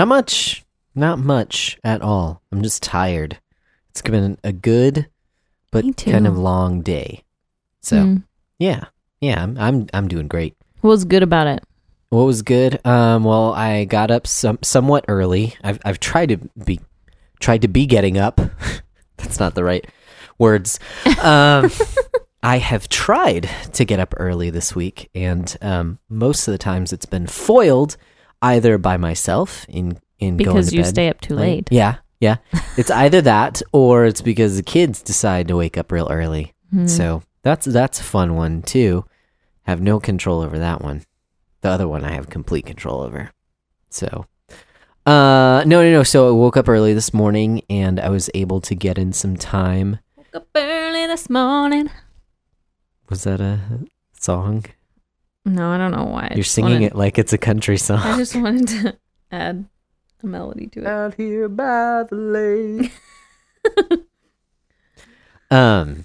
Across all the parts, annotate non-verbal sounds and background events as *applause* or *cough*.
Not much. Not much at all. I'm just tired. It's been a good but kind of long day. So Mm. yeah, yeah, I'm I'm I'm doing great. What was good about it? What was good? Um, well, I got up some somewhat early. I've I've tried to be tried to be getting up. *laughs* That's not the right words. Um, *laughs* I have tried to get up early this week, and um, most of the times it's been foiled either by myself in in going Because you bed stay up too late. Yeah, yeah. *laughs* It's either that or it's because the kids decide to wake up real early. Hmm. So that's that's a fun one too. Have no control over that one. The other one I have complete control over. So uh no no no so I woke up early this morning and I was able to get in some time. Woke up early this morning. Was that a song? No, I don't know why. I You're just singing wanted- it like it's a country song. *laughs* I just wanted to add a melody to it. Out here by the lake. *laughs* um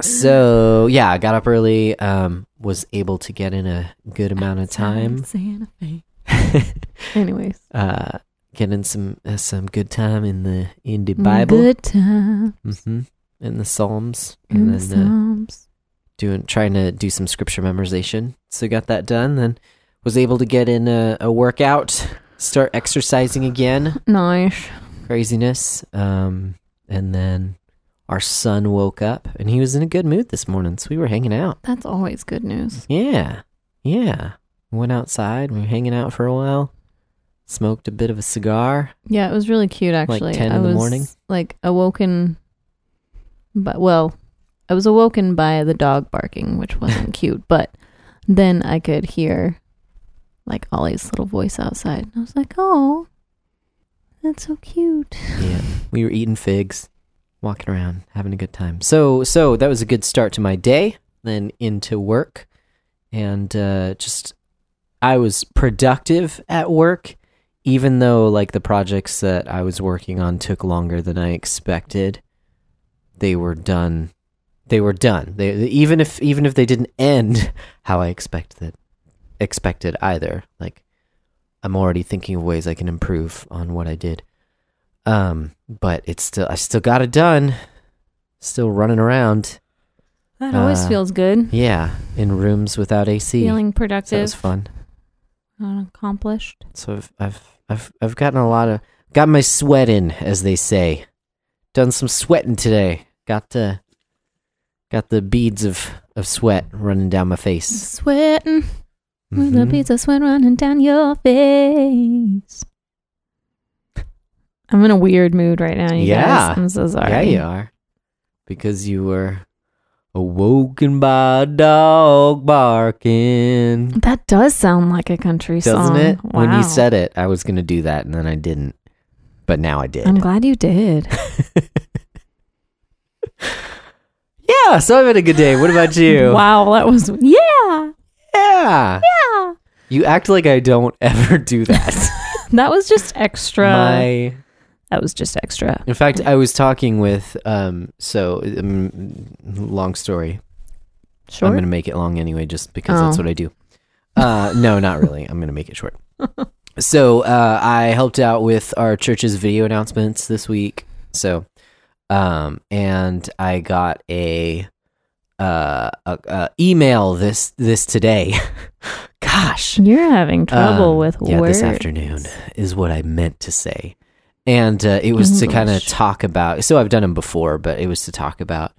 so yeah, I got up early, um, was able to get in a good amount of time. Santa Fe. *laughs* Anyways, uh get in some uh, some good time in the in the Bible. Good time hmm In the Psalms. in And the then uh, Psalms. Doing trying to do some scripture memorization. So got that done, then was able to get in a, a workout, start exercising again. Nice. craziness. Um, and then our son woke up and he was in a good mood this morning, so we were hanging out. That's always good news. Yeah, yeah. Went outside. We were hanging out for a while. Smoked a bit of a cigar. Yeah, it was really cute actually. 10 I in the morning? Like awoken but well, I was awoken by the dog barking, which wasn't *laughs* cute, but then I could hear like Ollie's little voice outside. And I was like, "Oh, that's so cute." Yeah, *laughs* we were eating figs, walking around, having a good time. So, so that was a good start to my day. Then into work, and uh, just I was productive at work, even though like the projects that I was working on took longer than I expected. They were done. They were done. They even if even if they didn't end *laughs* how I expected expected either. Like I'm already thinking of ways I can improve on what I did. Um, but it's still I still got it done. Still running around. That always Uh, feels good. Yeah, in rooms without AC. Feeling so that was fun. accomplished. So I've I've I've I've gotten a lot of got my sweat in, as they say. Done some sweating today. Got uh got the beads of of sweat running down my face. Sweating with the mm-hmm. beads of sweat running down your face. I'm in a weird mood right now, you Yeah. guys. I'm so sorry. Yeah, you are. Because you were awoken by a dog barking. That does sound like a country song. Doesn't song. it? When you said it, I was going to do that and then I didn't. But now I did. I'm glad you did. *laughs* yeah, so I've had a good day. What about you? *laughs* Wow, that was yeah, Yeah. yeah. You act like I don't *laughs* ever do that. *laughs* That was just extra. My that was just extra. In fact, I was talking with um so um, long story. Sure. I'm going to make it long anyway just because that's Oh. what I do. Uh no, not really. I'm going to make it short. so, uh I helped out with our church's video announcements this week. So, um and I got a uh a, a email this this today. *laughs* Gosh. You're having trouble Um, with yeah, words. this afternoon is what I meant to say, and uh, it was to kind of talk about. So I've done them before, but it was to talk about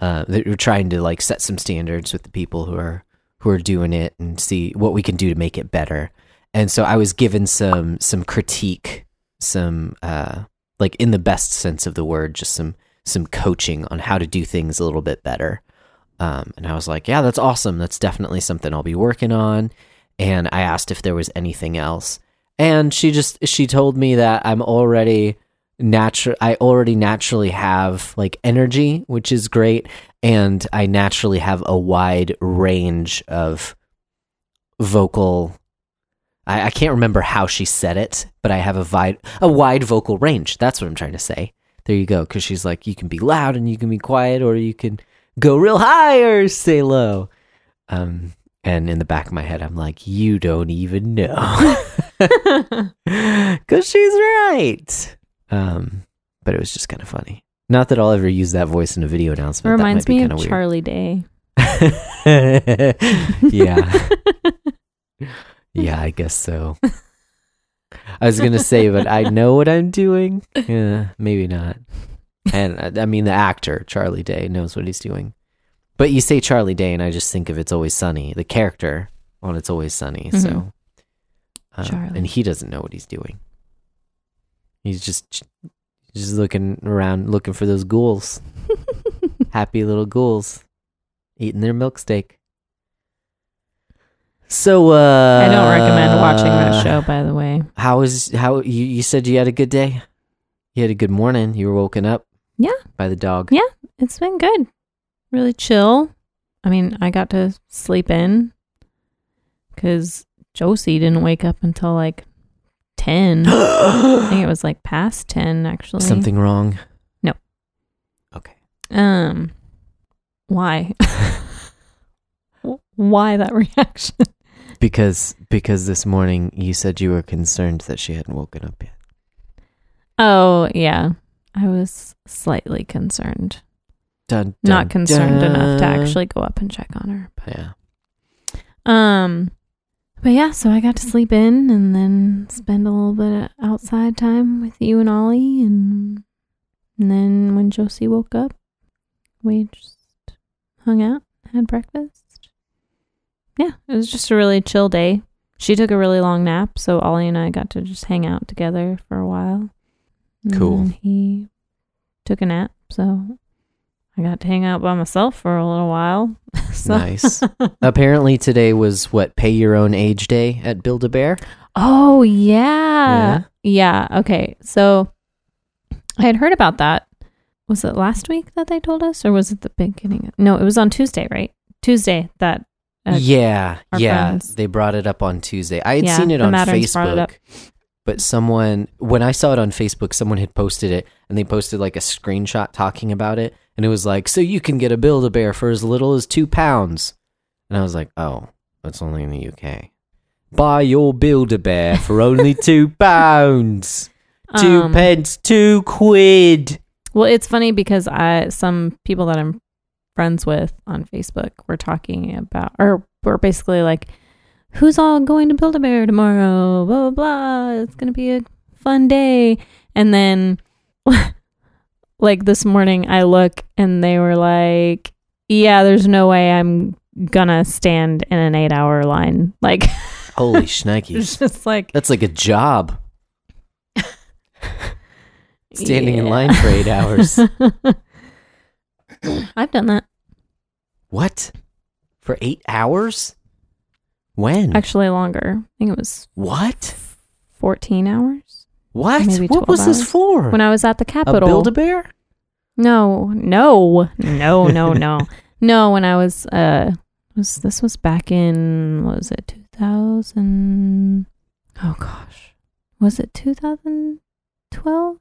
uh, that we're trying to like set some standards with the people who are who are doing it and see what we can do to make it better. And so I was given some some critique, some uh, like in the best sense of the word, just some some coaching on how to do things a little bit better. Um, and I was like, yeah, that's awesome. That's definitely something I'll be working on. And I asked if there was anything else. And she just she told me that I'm already natural I already naturally have like energy, which is great, and I naturally have a wide range of vocal I, I can't remember how she said it, but I have a wide a wide vocal range. That's what I'm trying to say. There you go. Because she's like, you can be loud and you can be quiet, or you can go real high or stay low. Um, And in the back of my head, I'm like, you don't even know. *laughs* Because she's right. Um, but it was just kind of funny. Not that I'll ever use that voice in a video It announcement. reminds that might me of weird. Charlie Day. *laughs* yeah. *laughs* Yeah, I guess so. I was gonna say, but I know what I'm doing. Yeah, maybe not. And uh, I mean, the actor Charlie Day knows what he's doing. But you say Charlie Day, and I just think of It's Always Sunny, the character on It's Always Sunny. So, Mhm. uh, Charlie. and he doesn't know what he's doing. He's just just looking around, looking for those ghouls, *laughs* happy little ghouls, eating their milk steak. So, uh, I don't recommend watching that show, by the way. How is how you? You said you had a good day. You had a good morning. You were woken up. Yeah. By the dog. Yeah. It's been good. Really chill. I mean, I got to sleep in because Josie didn't wake up until like 10. *gasps* I think it was like past 10, actually. Something wrong. No. Okay. Um, why? *laughs* why that *laughs* reaction? Because because this morning you said you were concerned that she hadn't woken up yet. Oh, yeah. I was slightly concerned. Dun, Not dun, concerned enough to actually go up and check on her. But. Yeah. Um, but yeah, so I got to sleep in and then spend a little bit of outside time with you and Ollie, and and then when Josie woke up, we just hung out, had breakfast. Yeah, it was just a really chill day. She took a really long nap, so Ollie and I got to just hang out together for a while. Cool. he took a nap, so I got to hang out by myself for a little while. *laughs* so, Nice. *laughs* Apparently today was what pay your own age day at Build a Bear. Oh yeah. yeah. Okay. So I had heard about that. Was it last week that they told us or was it the beginning? No, it was on Tuesday, right? Tuesday that yeah, yeah. friends. They brought it up on Tuesday. I had Yeah, seen it on Matterns brought it. Facebook, but someone when I saw it on Facebook, someone had posted it, and they posted like a screenshot talking about it, and it was like, "So you can get a Build a Bear for as little as two pounds," and I was like, "Oh, that's only in the UK." Buy your Build a Bear for only *laughs* two pounds, two um, pence, two quid. Well, it's funny because I some people that I'm friends with on Facebook. Were talking about or were basically like who's all going to build a bear tomorrow? Blah blah blah. It's going to be a fun day. And then *laughs* like this morning I look and they were like yeah there's no way I'm gonna stand in an 8 hour line. Like *laughs* Holy it's just like That's like a job. *laughs* Standing in line for eight hours. I've done that What? For eight hours? When? actually longer I think it was what? 14 hours What? What 12 was this for? when I was at the a Capitol. Build a Bear? no, no, no, no, no, *laughs* no. When I was, uh, was this was back in what was it two thousand? Oh gosh, was it two thousand twelve?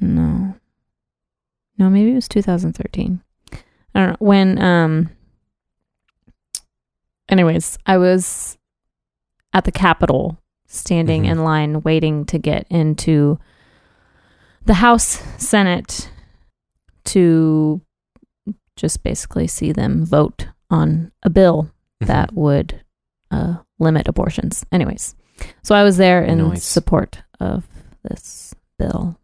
No, no, maybe it was two thousand thirteen. I don't know when. Um. Anyways, I was at the Capitol, standing Mhm. in line, waiting to get into the House Senate to just basically see them vote on a bill Mm-hmm. that would uh, limit abortions. Anyways, so I was there in Nice. support of this bill,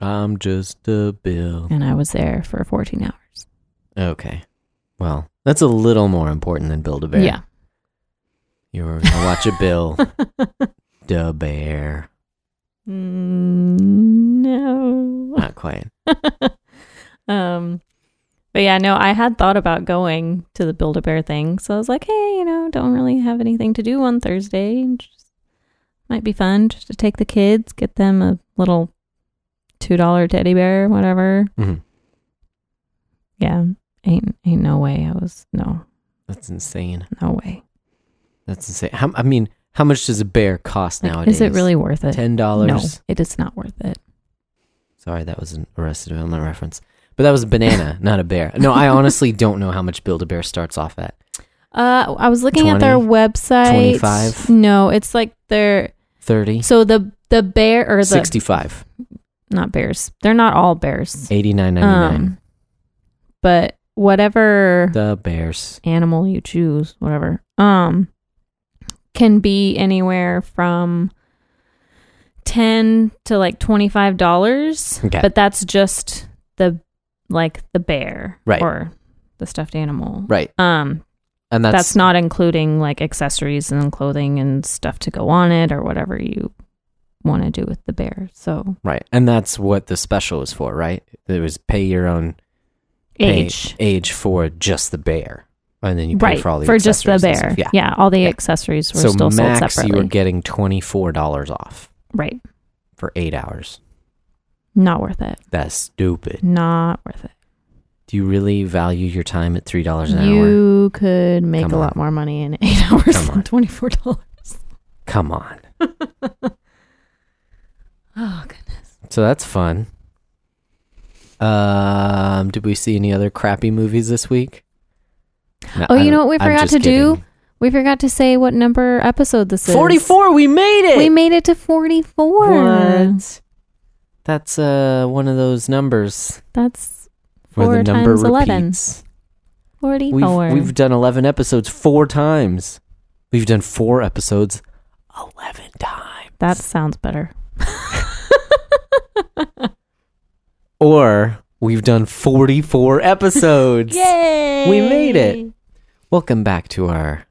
I'm just a bill. and I was there for 14 hours. Okay. Well, that's a little more important than Build a Bear. Yeah. You were gonna watch a bill. *laughs* da bear. Mm, no. Not quite. *laughs* um, but yeah, no, I had thought about going to the Build a Bear thing, so I was like, hey, you know, don't really have anything to do on Thursday. Just, might be fun just to take the kids, get them a little two dollar teddy bear, whatever. Mhm. Yeah, ain't ain't no way. I was no That's insane. no way. That's insane. How, I mean, how much does a bear cost Like, nowadays? is it really worth it? ten dollars. No, it is not worth it. Sorry, that was an Arrested Development reference. But that was a banana, *laughs* not a bear. No, I honestly don't know how much Build a Bear starts off at. Uh, I was looking at their website. 25? No, it's like their 30, so the the bear or the 65, not bears. They're not all bears. 89.99. Um, but whatever the Bears. animal you choose, whatever, um, can be anywhere from ten to like twenty five dollars. Okay. But that's just the like the bear, Right. or the stuffed animal, Right. Um, And that's, that's, not including like accessories and clothing and stuff to go on it or whatever you want to do with the bear. So right. And that's what the special is for, right? It was pay your own age, age for just the bear. And then you pay right? for all the accessories. For just the bear, stuff. yeah. all the Yeah. accessories were So still sold max, separately. you were getting $24 off right, for eight hours. not worth it. That's stupid. Not worth it. Do you really value your time at $3 an hour? You could make Come a on. lot more money in eight *laughs* hours Come than twenty four dollars. Come on. *laughs* Oh goodness. So that's fun. Um, did we see any other crappy movies this week? No, Oh, you know what we forgot to do? We forgot to say what number episode this is. 44, we made it. We made it to forty four. What? That's uh one of those numbers That's where four the number times eleven. repeats. Forty We've we've done 11 episodes four times. We've done four episodes 11 times. That sounds better. *laughs* Or we've done 44 episodes. *laughs* Yay! We made it. Welcome back to our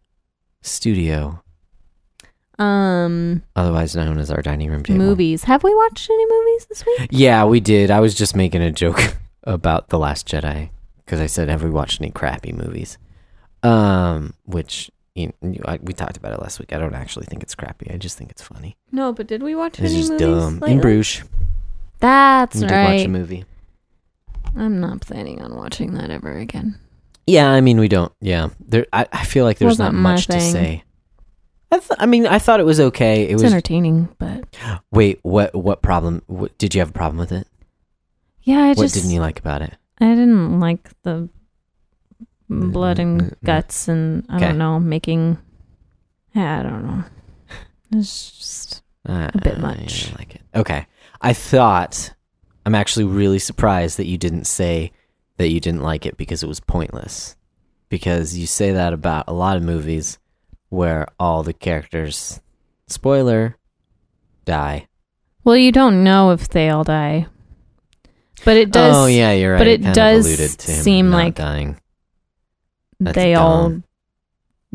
studio, Um, otherwise known as our dining room table. movies. Have we watched any movies this week? Yeah, we did. I was just making a joke *laughs* about The Last Jedi because I said, "Have we watched any crappy movies?" Um, which you I, we talked about it last week. I don't actually think it's crappy. I just think it's funny. No, but did we watch It's any just movies? dumb. lately? In Bruges, That's we did watch right. a movie. I'm not planning on watching that ever again. Yeah, I mean, we don't. Yeah, there. I, I feel like there's not Wasn't my much to thing. say. I, th- I mean, I thought it was okay. It It's was. entertaining, but Wait, what? What problem? What, did you have a problem with it? yeah, I what just didn't you like about it? I didn't like the blood and Mm, mm, mm. guts and I Okay. don't know making. Yeah, I don't know. It's just Uh, A bit much. I like it. Okay. I thought I'm actually really surprised that you didn't say that you didn't like it because it was pointless. Because you say that about a lot of movies where all the characters spoiler die. well, you don't know if they all die, but it does. oh yeah, you're right. but it kind does seem like- dying. That's they all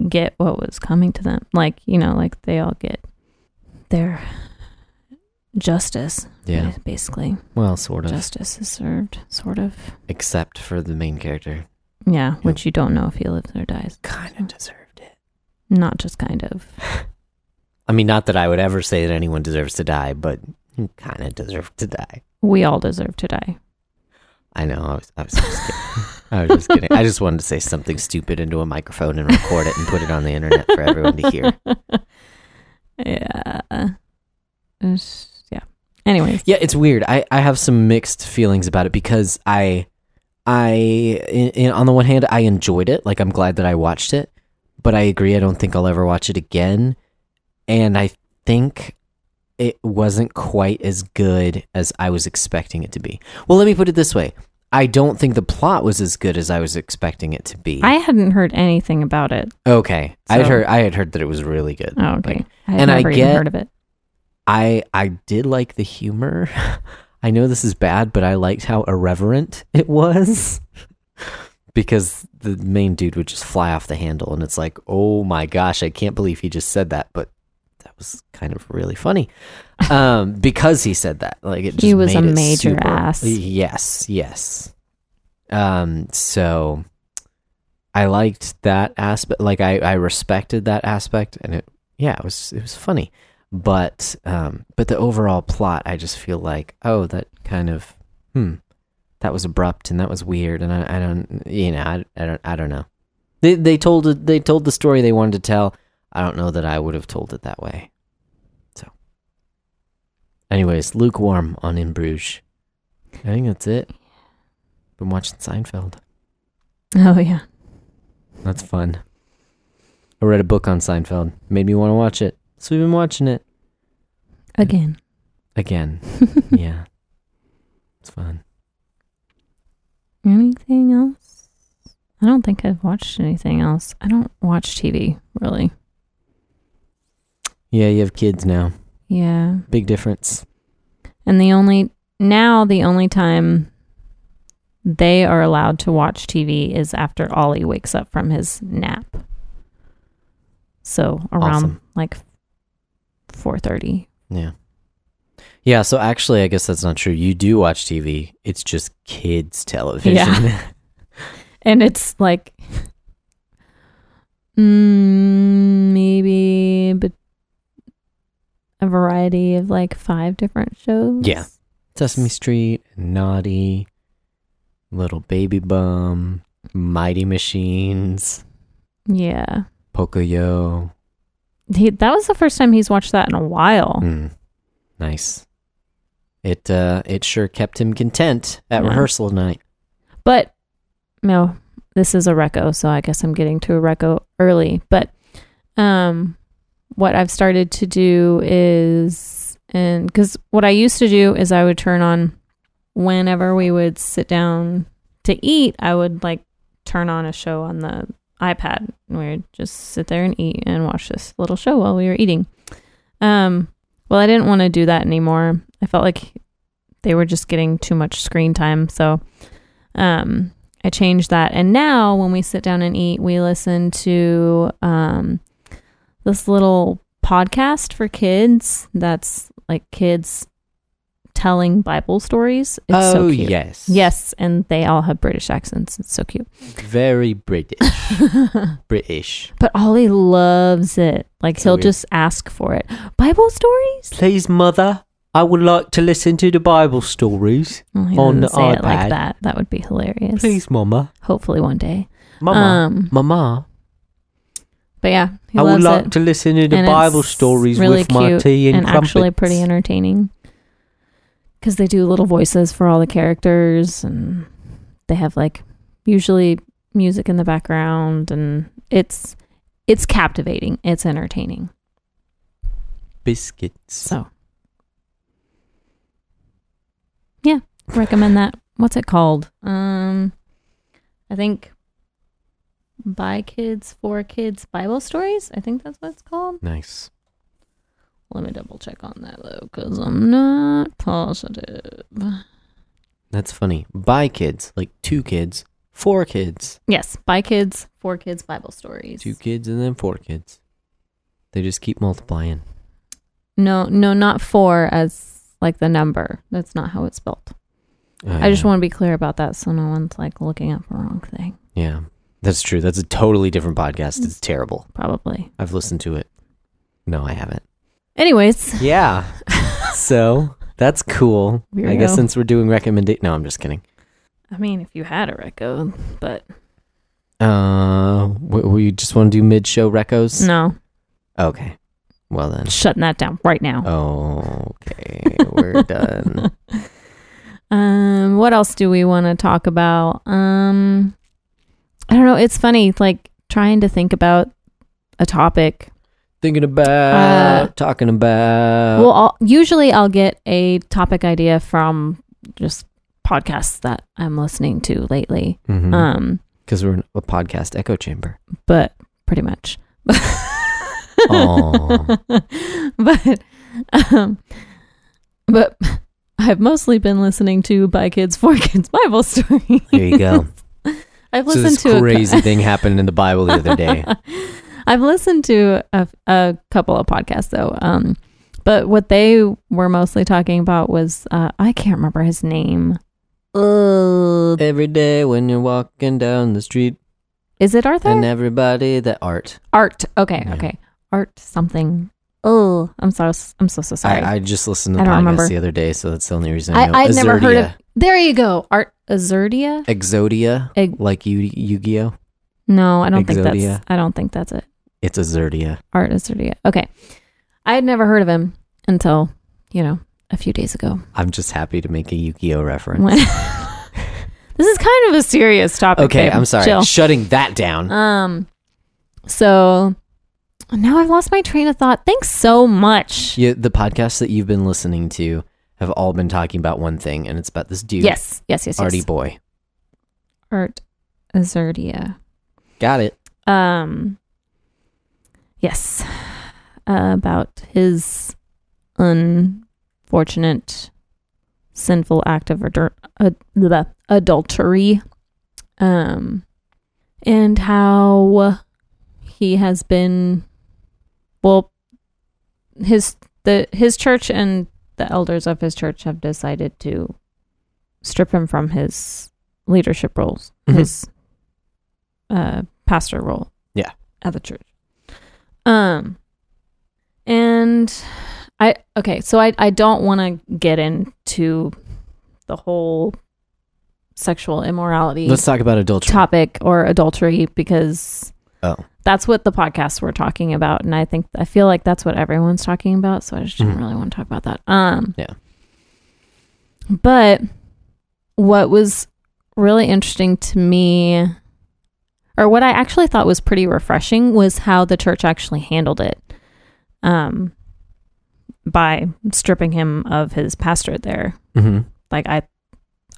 get what was coming to them. Like you know, like they all get their justice. Yeah. basically, Well, sort of. justice is served, sort of. Except for the main character. Yeah, which you don't know if he lives or dies. Kind of deserved it. Not just kind of. *laughs* I mean, not that I would ever say that anyone deserves to die, but you kind of deserve to die. We all deserve to die. I know. I was, I was just kidding. I was just kidding. I just wanted to say something stupid into a microphone and record it and put it on the internet for everyone to hear. *laughs* Yeah. It's- yeah. Anyways, Yeah, it's weird. I, I have some mixed feelings about it because I, I, in, in, on the one hand, I enjoyed it. Like, I'm glad that I watched it, but I agree. I don't think I'll ever watch it again. And I think it wasn't quite as good as I was expecting it to be. Well, let me put it this way. I don't think the plot was as good as I was expecting it to be. I hadn't heard anything about it. Okay, I had heard I had heard that it was really good. Oh, okay. Like, I had and I get- heard of it. I I did like the humor. *laughs* I know this is bad, but I liked how irreverent *laughs* it was. *laughs* because the main dude would just fly off the handle and it's like, "Oh my gosh, I can't believe he just said that." But that was kind of really funny. Um because he said that. Like it just He was a major super- ass. Yes, yes. Um so I liked that aspect. Like I, I respected that aspect, and it, yeah, it was it was funny. But um, but the overall plot, I just feel like, oh, that kind of, hmm, that was abrupt and that was weird, and I, I don't, you know, I, I don't, I don't know. They they told it, they told the story they wanted to tell. I don't know that I would have told it that way. So, anyways, lukewarm on In Bruges. I think that's it. Been watching Seinfeld. Oh yeah. That's fun. I read a book on Seinfeld. Made me want to watch it. So we've been watching it Again. again. *laughs* yeah. It's fun. Anything else? I don't think I've watched anything else. I don't watch TV, really. Yeah, you have kids now. Yeah. Big difference. And the only, now the only time they are allowed to watch TV is after Ollie wakes up from his nap. So around Awesome. like 4.30. Yeah. Yeah, so actually I guess that's not true. You do watch TV. It's just kids television. Yeah. *laughs* And it's like, mm, maybe but a variety of like five different shows. Yeah. Sesame Street, Noddy, Little Baby Bum, Mighty Machines, Yeah. Pocoyo. He, that was the first time he's watched that in a while. Mm, nice. It uh it sure kept him content at Yeah. rehearsal night. But no, this is a reco, so I guess I'm getting to a reco early. But um, what I've started to do is, and because what I used to do is I would turn on whenever we would sit down to eat, I would like turn on a show on the iPad and we would just sit there and eat and watch this little show while we were eating. Um, well, I didn't want to do that anymore. I felt like they were just getting too much screen time, so um, I changed that. And now when we sit down and eat, we listen to um, this little podcast for kids that's like kids telling Bible stories. It's oh so cute. yes. Yes, and they all have British accents. It's so cute. Very British. *laughs* British. But Ollie loves it. Like he'll weird. just ask for it. Bible stories? Please, mother, I would like to listen to the Bible stories. Well, On the say it like iPad. that. That would be hilarious. Please, mama. Hopefully one day. Mama. Um, mama. but yeah, he I would like it. to listen to the And Bible stories really with my tea and, and crumpets. actually pretty entertaining because they do little voices for all the characters and they have like usually music in the background and it's it's captivating. It's entertaining. Biscuits. so yeah recommend that. What's it called? Um i think by kids for kids bible stories i think that's what it's called. Nice. Let me double check on that though, because I'm not positive. That's funny. By kids, like two kids, four kids, Yes, by kids, four kids Bible stories. two kids, and then four kids. They just keep multiplying. No, no, not four as like the number. That's not how it's spelled. Oh, I just want to be clear about that, so no one's like looking up the wrong thing. Yeah, that's true. That's a totally different podcast. It's terrible. Probably. I've listened to it. No, I haven't. Anyways, Yeah. so that's cool. I guess since we're doing recommendation. No, I'm just kidding. I mean, if you had a reco, but Uh, w- we just want to do mid-show recos. no, Okay. Well then. shutting that down right now. Okay, we're *laughs* done. Um, what else do we want to talk about? Um, I don't know. It's funny, like trying to think about a topic Thinking about, Uh, talking about. well, I'll, usually I'll get a topic idea from just podcasts that I'm listening to lately. Mhm. Um, because we're in a podcast echo chamber. but pretty much. *laughs* But um, but I've mostly been listening to by kids for kids Bible stories. There you go. *laughs* I've so listened this to a crazy thing happened in the Bible the other day. *laughs* I've listened to a, a couple of podcasts though. Um, but what they were mostly talking about was uh, I can't remember his name. Uh, Every day when you're walking down the street, is it Arthur? and everybody that art. Art. Okay, Yeah. okay. Art something. Oh, I'm so I'm so so sorry. I, I just listened to the podcast remember. the other day, so that's the only reason I know. I, I'd never heard of. There you go. Art Azurdia. Exodia, Eg- like Yu Yu-Gi Oh. No, I don't think that's. I don't think that's it. It's Azurdia. Art Azurdia. Okay, I had never heard of him until you know a few days ago. I'm just happy to make a Yu-Gi-Oh reference. *laughs* This is kind of a serious topic. okay, babe. I'm sorry. Chill. Shutting that down. Um, so Now I've lost my train of thought. Thanks so much. Yeah, the podcasts that you've been listening to have all been talking about one thing, and it's about this dude, Yes, yes, yes, yes. Artie Boy. Art Azurdia. Got it. Um, yes, uh, about his unfortunate sinful act of ad- adultery, um, and how he has been, well, his the his church and the elders of his church have decided to strip him from his leadership roles, Mhm. his uh, pastor role. Yeah. At the church. Um and I okay, so I I don't want to get into the whole sexual immorality Let's talk about adultery. topic or adultery because Oh. that's what the podcasts were talking about and I think I feel like that's what everyone's talking about so I just didn't Mhm. really want to talk about that. Um Yeah. But what was really interesting to me or what I actually thought was pretty refreshing was how the church actually handled it. Um by stripping him of his pastorate there. hmm Like I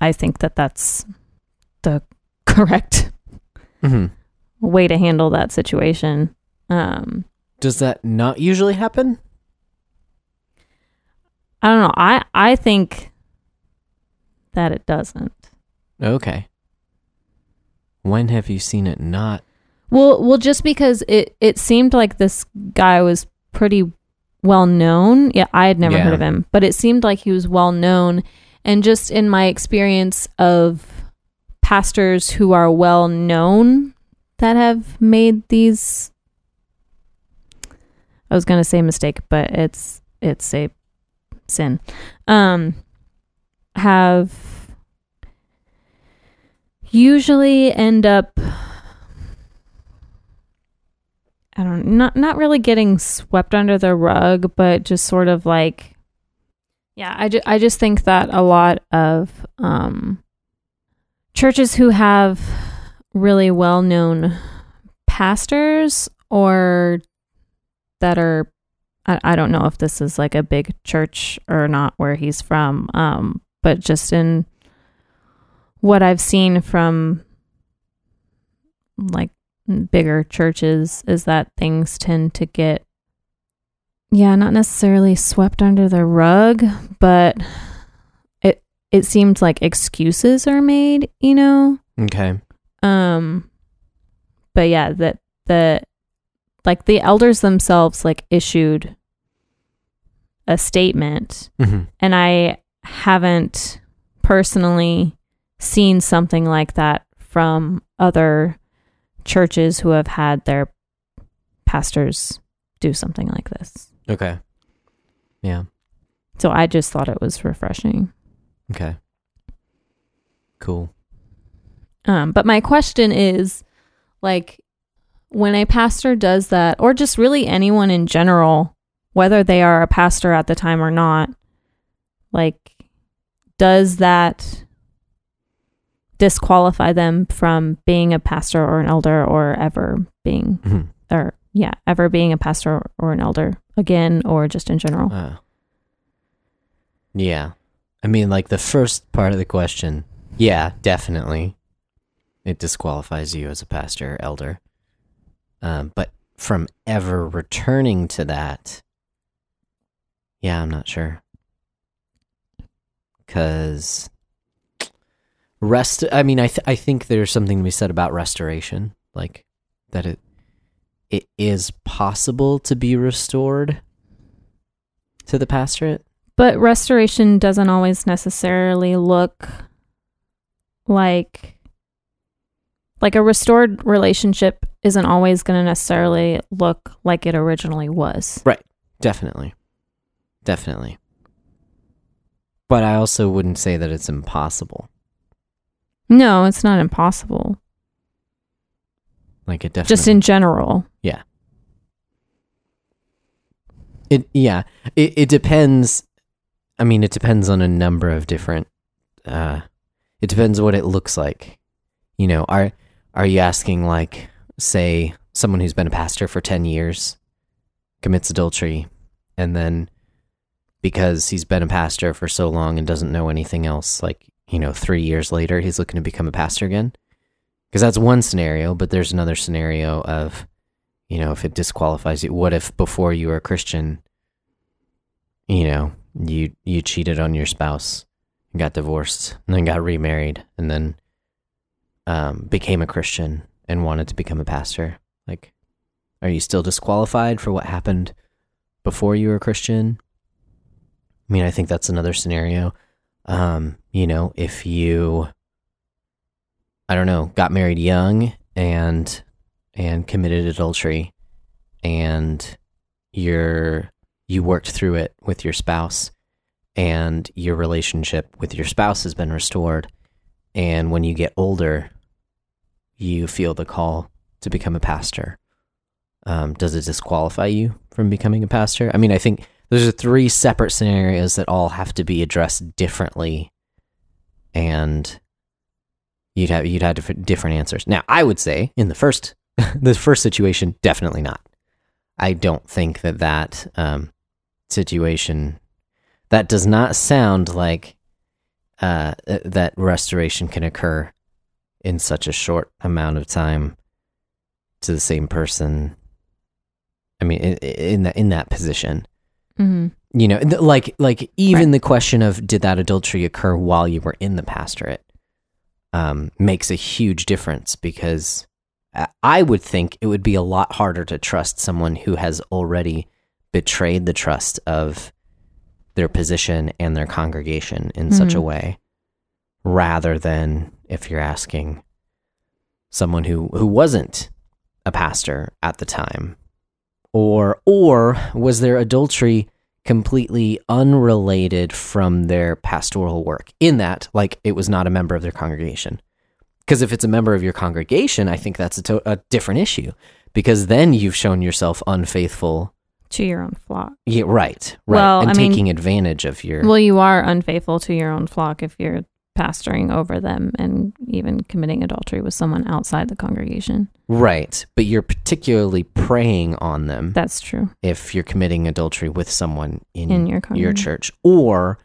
I think that that's the *laughs* correct hmm way to handle that situation. Um, Does that not usually happen? I don't know. I I think that it doesn't. Okay. When have you seen it not? Well, well, just because it it seemed like this guy was pretty well known. Yeah, I had never Yeah. heard of him, but it seemed like he was well known. And just in my experience of pastors who are well known that have made these, I was gonna say mistake, but it's it's a sin. Um, have usually end up I don't not not really getting swept under the rug, but just sort of like yeah, I, ju- I just think that a lot of um churches who have really well-known pastors or that are I, I don't know if this is like a big church or not where he's from um but just in what I've seen from like bigger churches is that things tend to get yeah not necessarily swept under the rug but it it seems like excuses are made you know? Okay. um but yeah that the like the elders themselves like issued a statement. Hmm and I haven't personally seen something like that from other churches who have had their pastors do something like this. Okay. Yeah. So I just thought it was refreshing. Okay. Cool. Um, but my question is like when a pastor does that, or just really anyone in general, whether they are a pastor at the time or not, like, does that disqualify them from being a pastor or an elder or ever being, Mhm. or yeah, ever being a pastor or an elder again, or just in general? Uh, yeah. I mean, like the first part of the question, yeah, definitely. It disqualifies you as a pastor, or elder. Um, but from ever returning to that, yeah, I'm not sure. Because rest, I mean, I th- I think there's something to be said about restoration, like that it it is possible to be restored to the pastorate. But restoration doesn't always necessarily look like like a restored relationship isn't always going to necessarily look like it originally was. Right. Definitely. Definitely. But I also wouldn't say that it's impossible. No, it's not impossible. Like it definitely Just in general. Yeah. It yeah. It it depends I mean it depends on a number of different uh it depends what it looks like. You know, are are you asking like say someone who's been a pastor for 10 years commits adultery, and then because he's been a pastor for so long and doesn't know anything else, like, you know, three years later, he's looking to become a pastor again. Because that's one scenario, but there's another scenario of, you know, if it disqualifies you, what if before you were a Christian, you know, you you cheated on your spouse, got divorced, and then got remarried, and then um, became a Christian and wanted to become a pastor? Like, are you still disqualified for what happened before you were a Christian? I mean, I think that's another scenario. Um, you know, if you, I don't know, got married young and and committed adultery, and you're you worked through it with your spouse, and your relationship with your spouse has been restored, and when you get older, you feel the call to become a pastor. Um, does it disqualify you from becoming a pastor? I mean, I think those are three separate scenarios that all have to be addressed differently, and you'd have you'd have different, answers. Now, I would say in the first *laughs* the first situation, definitely not. I don't think that that um, situation that does not sound like uh, that restoration can occur in such a short amount of time to the same person. I mean, in, in that in that position, Mm-hmm. you know, th- like like even Right. the question of did that adultery occur while you were in the pastorate, um, makes a huge difference because I- I would think it would be a lot harder to trust someone who has already betrayed the trust of their position and their congregation in such a Mhm. way, rather than if you're asking someone who who wasn't a pastor at the time or or was their adultery completely unrelated from their pastoral work? In that like it was not a member of their congregation. Because if it's a member of your congregation i think that's a, to- a different issue. Because then you've shown yourself unfaithful To your own flock. yeah right right. Well, and I mean- taking advantage of your Well, you are unfaithful to your own flock if you're pastoring over them and even committing adultery with someone outside the congregation. right but you're particularly preying on them That's true. if you're committing adultery with someone in, In your your church or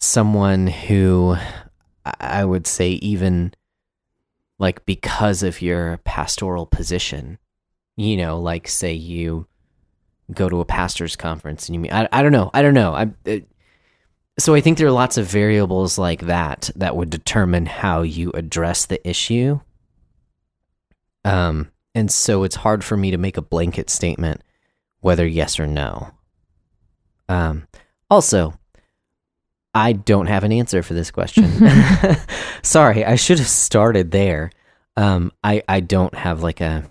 someone who I- would say even like because of your pastoral position, you know, like say you go to a pastor's conference and you mean I, I don't know, I don't know. I it, so I think there are lots of variables like that that would determine how you address the issue. Um and so it's hard for me to make a blanket statement whether yes or no. Um, also, I don't have an answer for this question. *laughs* *laughs* Sorry, I should have started there. Um, I I don't have like a,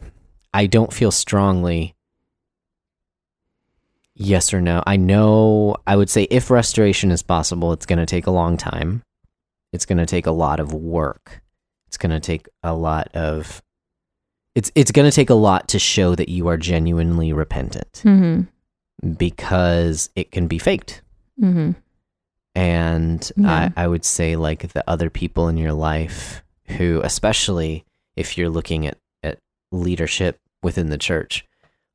I don't feel strongly. Yes or no? I know. I would say if restoration is possible, it's going to take a long time. It's going to take a lot of work. It's going to take a lot of. It's it's going to take a lot to show that you are genuinely repentant Mm-hmm. because it can be faked. Mm-hmm. And Yeah. I, I would say, like, the other people in your life who, especially if you're looking at, at leadership within the church,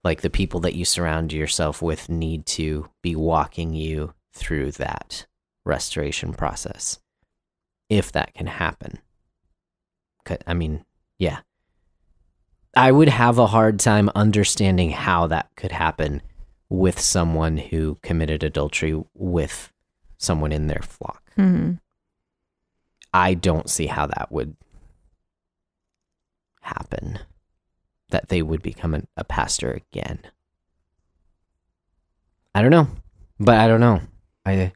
like the people that you surround yourself with need to be walking you through that restoration process. If that can happen I mean, yeah. I would have a hard time understanding how that could happen with someone who committed adultery with someone in their flock. Mm-hmm. I don't see how that would happen. That they would become a, a pastor again. I don't know, but I don't know. I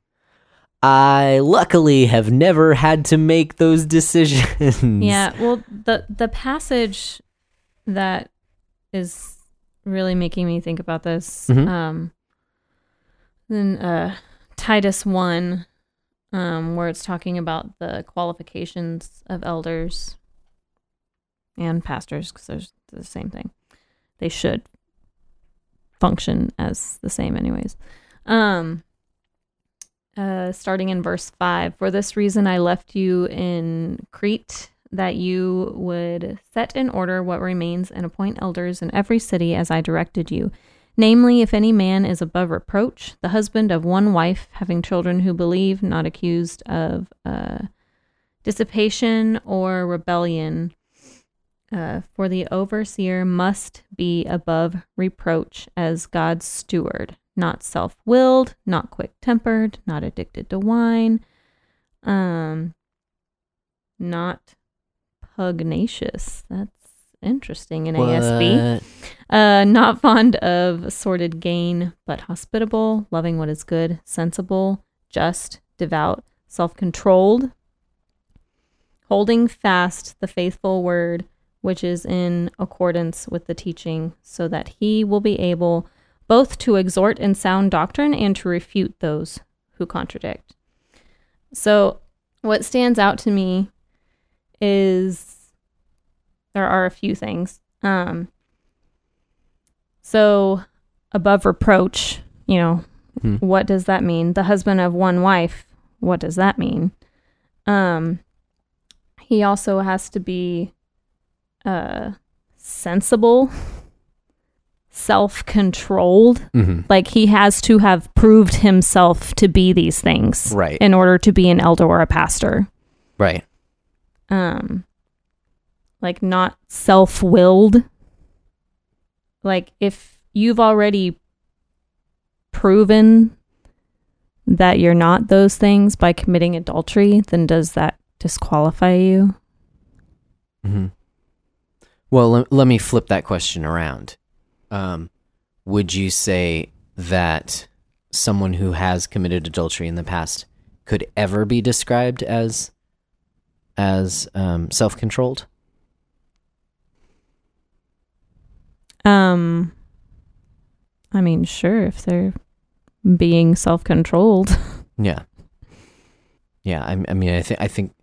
I luckily have never had to make those decisions. Yeah, well, the the passage that is really making me think about this, Mhm. um, then uh, Titus one, um, where it's talking about the qualifications of elders and pastors, because there's the same thing. They should function as the same, anyways. Um, uh, starting in verse 5 For this reason I left you in Crete, that you would set in order what remains and appoint elders in every city as I directed you. Namely, if any man is above reproach, the husband of one wife, having children who believe, not accused of uh, dissipation or rebellion, uh, for the overseer must be above reproach as God's steward, not self willed, not quick tempered, not addicted to wine, um, not pugnacious. That's interesting in ASB. Uh, not fond of sordid gain, but hospitable, loving what is good, sensible, just, devout, self controlled, holding fast the faithful word which is in accordance with the teaching, so that he will be able both to exhort in sound doctrine and to refute those who contradict. So, what stands out to me is there are a few things. Um, so, above reproach, you know, Hmm. what does that mean? The husband of one wife, what does that mean? Um, he also has to be uh, sensible, self controlled. Mhm. Like he has to have proved himself to be these things Right. in order to be an elder or a pastor. Right. um like not self-willed like if you've already proven that you're not those things by committing adultery then does that disqualify you hmm Well, let, let me flip that question around. Um, would you say that someone who has committed adultery in the past could ever be described as as um, self-controlled? um i mean sure if they're being self-controlled *laughs* Yeah. Yeah, I, I mean, I think I think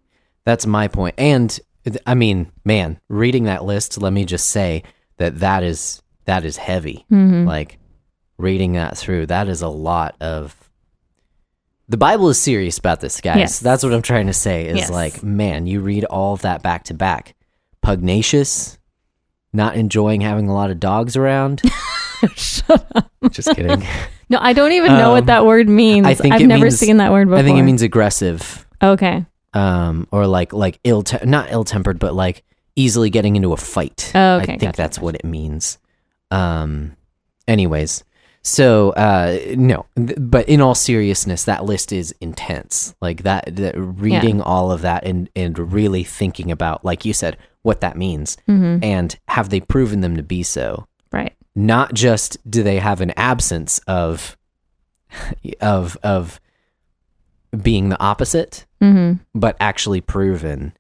that's my. And I mean, man, reading that list, let me just say that that is that is heavy. mm-hmm. Like reading that through, that is a lot of. The Bible is serious about this, guys. Yes. That's what I'm trying to say. Is Yes. like, man, you read all of that back to back, pugnacious, not enjoying having a lot of dogs around. *laughs* shut up just kidding. *laughs* no i don't even know Um, what that word means I think i've never means- seen that word before I think it means aggressive. okay um, or like like ill te- not ill tempered, but like easily getting into a fight. Oh, okay, I think gotcha, that's what it means. Um, anyways, so uh, no, th- but in all seriousness, that list is intense. Like that, that reading all of that and and really thinking about, like you said, what that means, mm-hmm. and have they proven them to be so? right Not just do they have an absence of of of being the opposite, mm-hmm. but actually proven.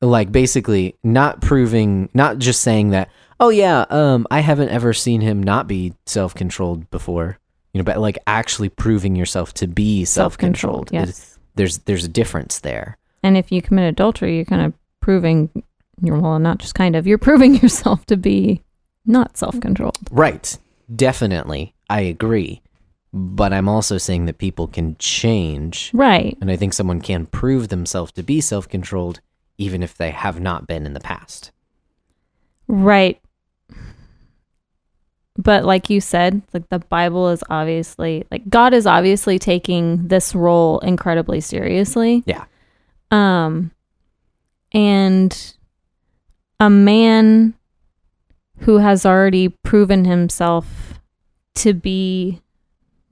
Like basically not proving not just saying that oh yeah um i haven't ever seen him not be self-controlled before. You know but like actually proving yourself to be self-controlled, self-controlled yes. there's there's a difference there. And if you commit adultery, you're kind of proving you're well, not just kind of, you're proving *laughs* yourself to be not self controlled. right. Definitely. I agree but i'm also saying that people can change Right. and i think someone can prove themselves to be self-controlled even if they have not been in the past Right. But like you said, like the Bible is obviously like God is obviously taking this role incredibly seriously. Yeah. Um and a man who has already proven himself to be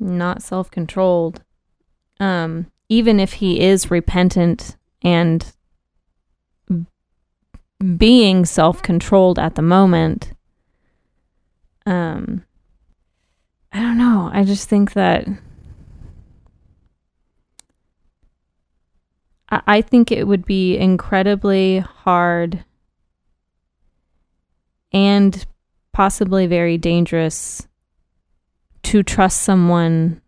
not self-controlled um even if he is repentant and being self-controlled at the moment um i don't know. I just think that I, I think it would be incredibly hard and possibly very dangerous to trust someone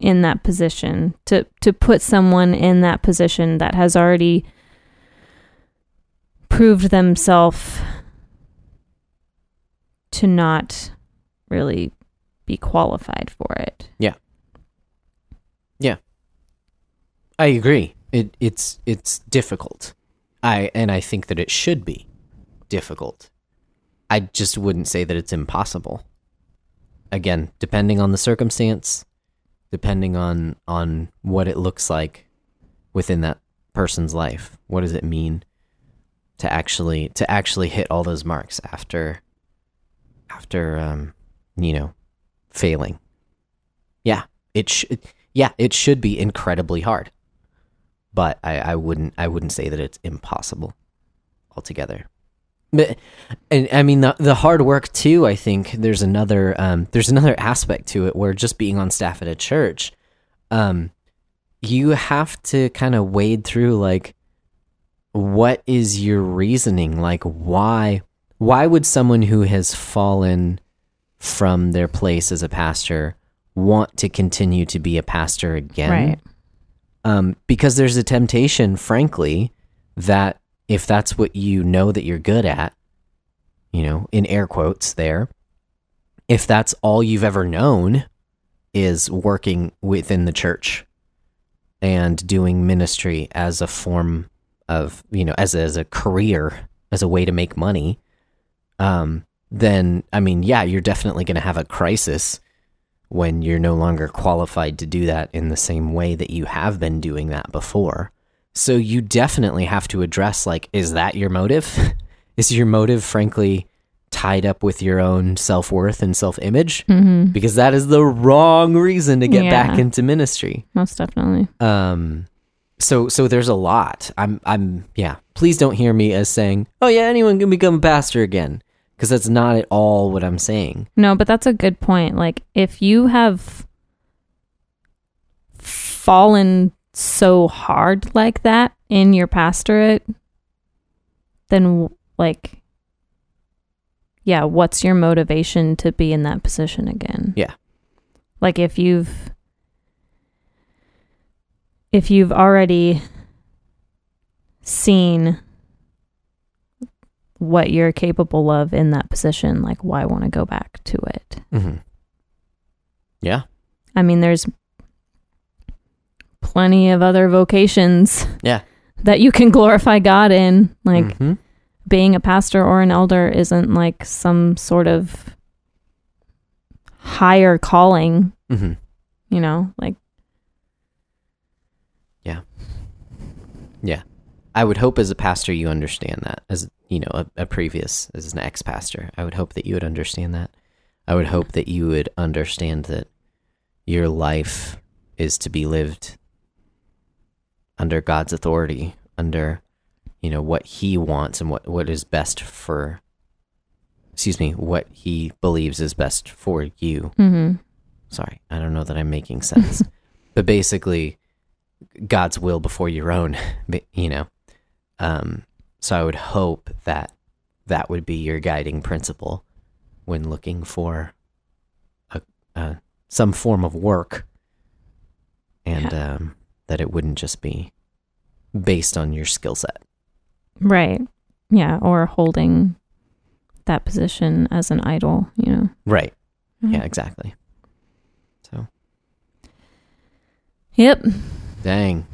in that position to to put someone in that position that has already proved themselves to not really be qualified for it. Yeah. Yeah. I agree. It it's it's difficult. I and I think that it should be difficult. I just wouldn't say that it's impossible. Again, depending on the circumstance, depending on on what it looks like within that person's life. What does it mean to actually to actually hit all those marks after after um you know failing? Yeah, it should yeah, it should be incredibly hard. But I, I wouldn't I wouldn't say that it's impossible altogether. But and I mean the the hard work too. I think there's another um, there's another aspect to it where just being on staff at a church, um, you have to kind of wade through like what is your reasoning like why why would someone who has fallen from their place as a pastor want to continue to be a pastor again Right. um, because there's a temptation, frankly, that if that's what you know that you're good at, you know, in air quotes there, if that's all you've ever known is working within the church and doing ministry as a form of, you know, as a, as a career, as a way to make money, um, then I mean, yeah, you're definitely going to have a crisis when you're no longer qualified to do that in the same way that you have been doing that before. So you definitely have to address like is that your motive? *laughs* is your motive frankly tied up with your own self-worth and self-image? Mm-hmm. Because that is the wrong reason to get back into ministry. Most definitely. Um so so there's a lot. I'm I'm yeah. Please don't hear me as saying, "Oh yeah, anyone can become a pastor again." Because that's not at all what I'm saying. No, but that's a good point. Like, if you have fallen so hard like that in your pastorate, then, like, yeah, what's your motivation to be in that position again? Yeah. Like, if you've, if you've already seen what you're capable of in that position, like, why want to go back to it? Mm-hmm. Yeah. I mean, there's plenty of other vocations Yeah. that you can glorify God in. Like Mhm. being a pastor or an elder isn't like some sort of higher calling, Mhm. you know? Like, Yeah. Yeah. I would hope as a pastor you understand that. As you know, a, a previous as an ex pastor, I would hope that you would understand that. I would hope that you would understand that your life is to be lived under God's authority, under you know what He wants and what what is best for. Excuse me, what He believes is best for you. mhm. Sorry, I don't know that I'm making sense, *laughs* but basically, God's will before your own. *laughs* You know, um, so I would hope that that would be your guiding principle when looking for a, a some form of work, and um, that it wouldn't just be based on your skill set. right. Yeah. Or holding that position as an idol, you know? Right. Mhm. Yeah. Exactly. So Yep. dang,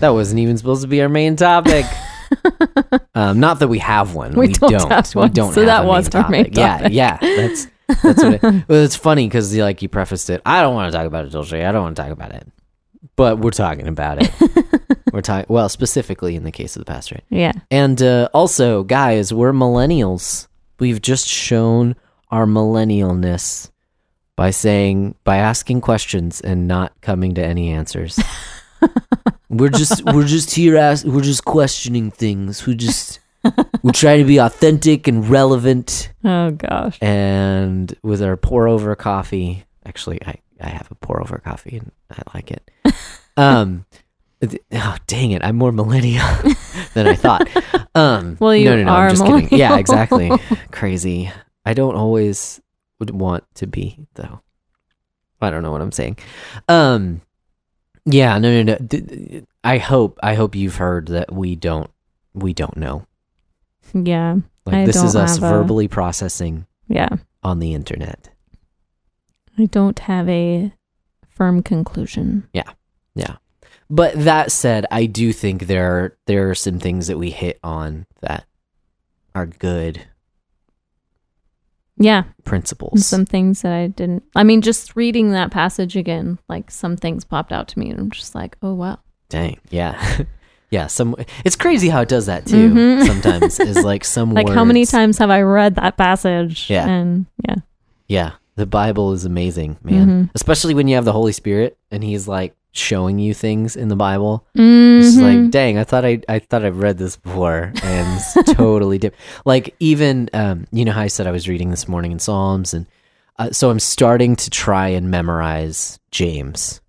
that wasn't even supposed to be our main topic. *laughs* um, not that we have one. We We, don't don't. have We one, don't. so that was our main Yeah, topic. yeah. That's that's what. It, *laughs* well, it's funny because like you prefaced it. I don't want to talk about adultery. I don't want to talk about it, but we're talking about it. *laughs* we're talking. Well, specifically in the case of the pastorate, Yeah. and uh, also, guys, we're millennials. We've just shown our millennialness by saying by asking questions and not coming to any answers. *laughs* we're just we're just here as we're just questioning things. We just we're trying to be authentic and relevant Oh, gosh. and with our pour over coffee actually i i have a pour over coffee and i like it. *laughs* Um th- oh dang it. I'm more millennial *laughs* than i thought. *laughs* Um Well, you no no no are i'm just kidding. Yeah exactly. Crazy. I don't always would want to be though. I don't know what i'm saying. Um yeah no no no. I hope i hope you've heard that we don't we don't know. Yeah. like I this is us have a- verbally processing Yeah. on the internet I don't have a firm conclusion. Yeah. Yeah. But that said, I do think there are there are some things that we hit on that are good Yeah. principles. Some things that I didn't. I mean, just reading that passage again, like some things popped out to me, and I'm just like, oh wow. Dang, yeah, *laughs* yeah. Some it's crazy how it does that too. Mhm. *laughs* Sometimes is like some Like how many times have I read that passage? Yeah. And yeah. Yeah, the Bible is amazing, man. Mhm. Especially when you have the Holy Spirit and He's like showing you things in the Bible. Mhm. It's like, dang, I thought I I thought I've read this before, and it's *laughs* totally different. Like even um, you know how I said I was reading this morning in Psalms, and uh, so I'm starting to try and memorize James,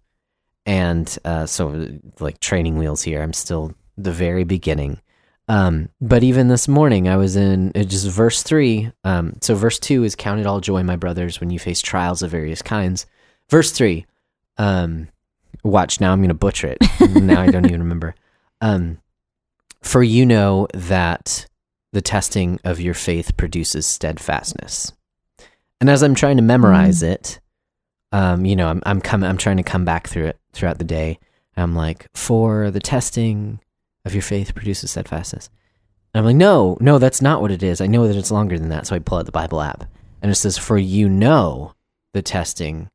and uh, so like training wheels here. I'm still the very beginning. Um, but even this morning, I was in just verse three. Um, so verse two is count it all joy, my brothers, when you face trials of various kinds. Verse three, um, watch now. I'm going to butcher it. *laughs* now I don't even remember. Um, for you know that the testing of your faith produces steadfastness. And as I'm trying to memorize it, um, you know, I'm I'm coming. I'm trying to come back through it throughout the day. I'm like, for the testing of your faith produces steadfastness. And I'm like, no, no, that's not what it is. I know that it's longer than that. So I pull out the Bible app, and it says, for you know the testing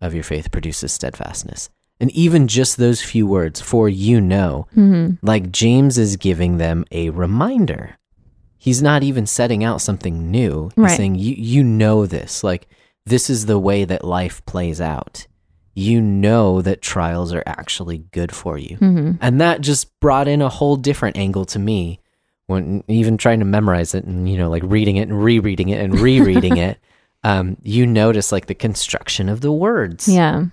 of your faith produces steadfastness. And even just those few words, for you know, Mhm. like James is giving them a reminder. He's not even setting out something new. He's Right. saying, you, you know this. Like, this is the way that life plays out. You know that trials are actually good for you. Mhm. And that just brought in a whole different angle to me when even trying to memorize it and, you know, like reading it and rereading it and rereading *laughs* it. Um, you notice like the construction of the words Yeah.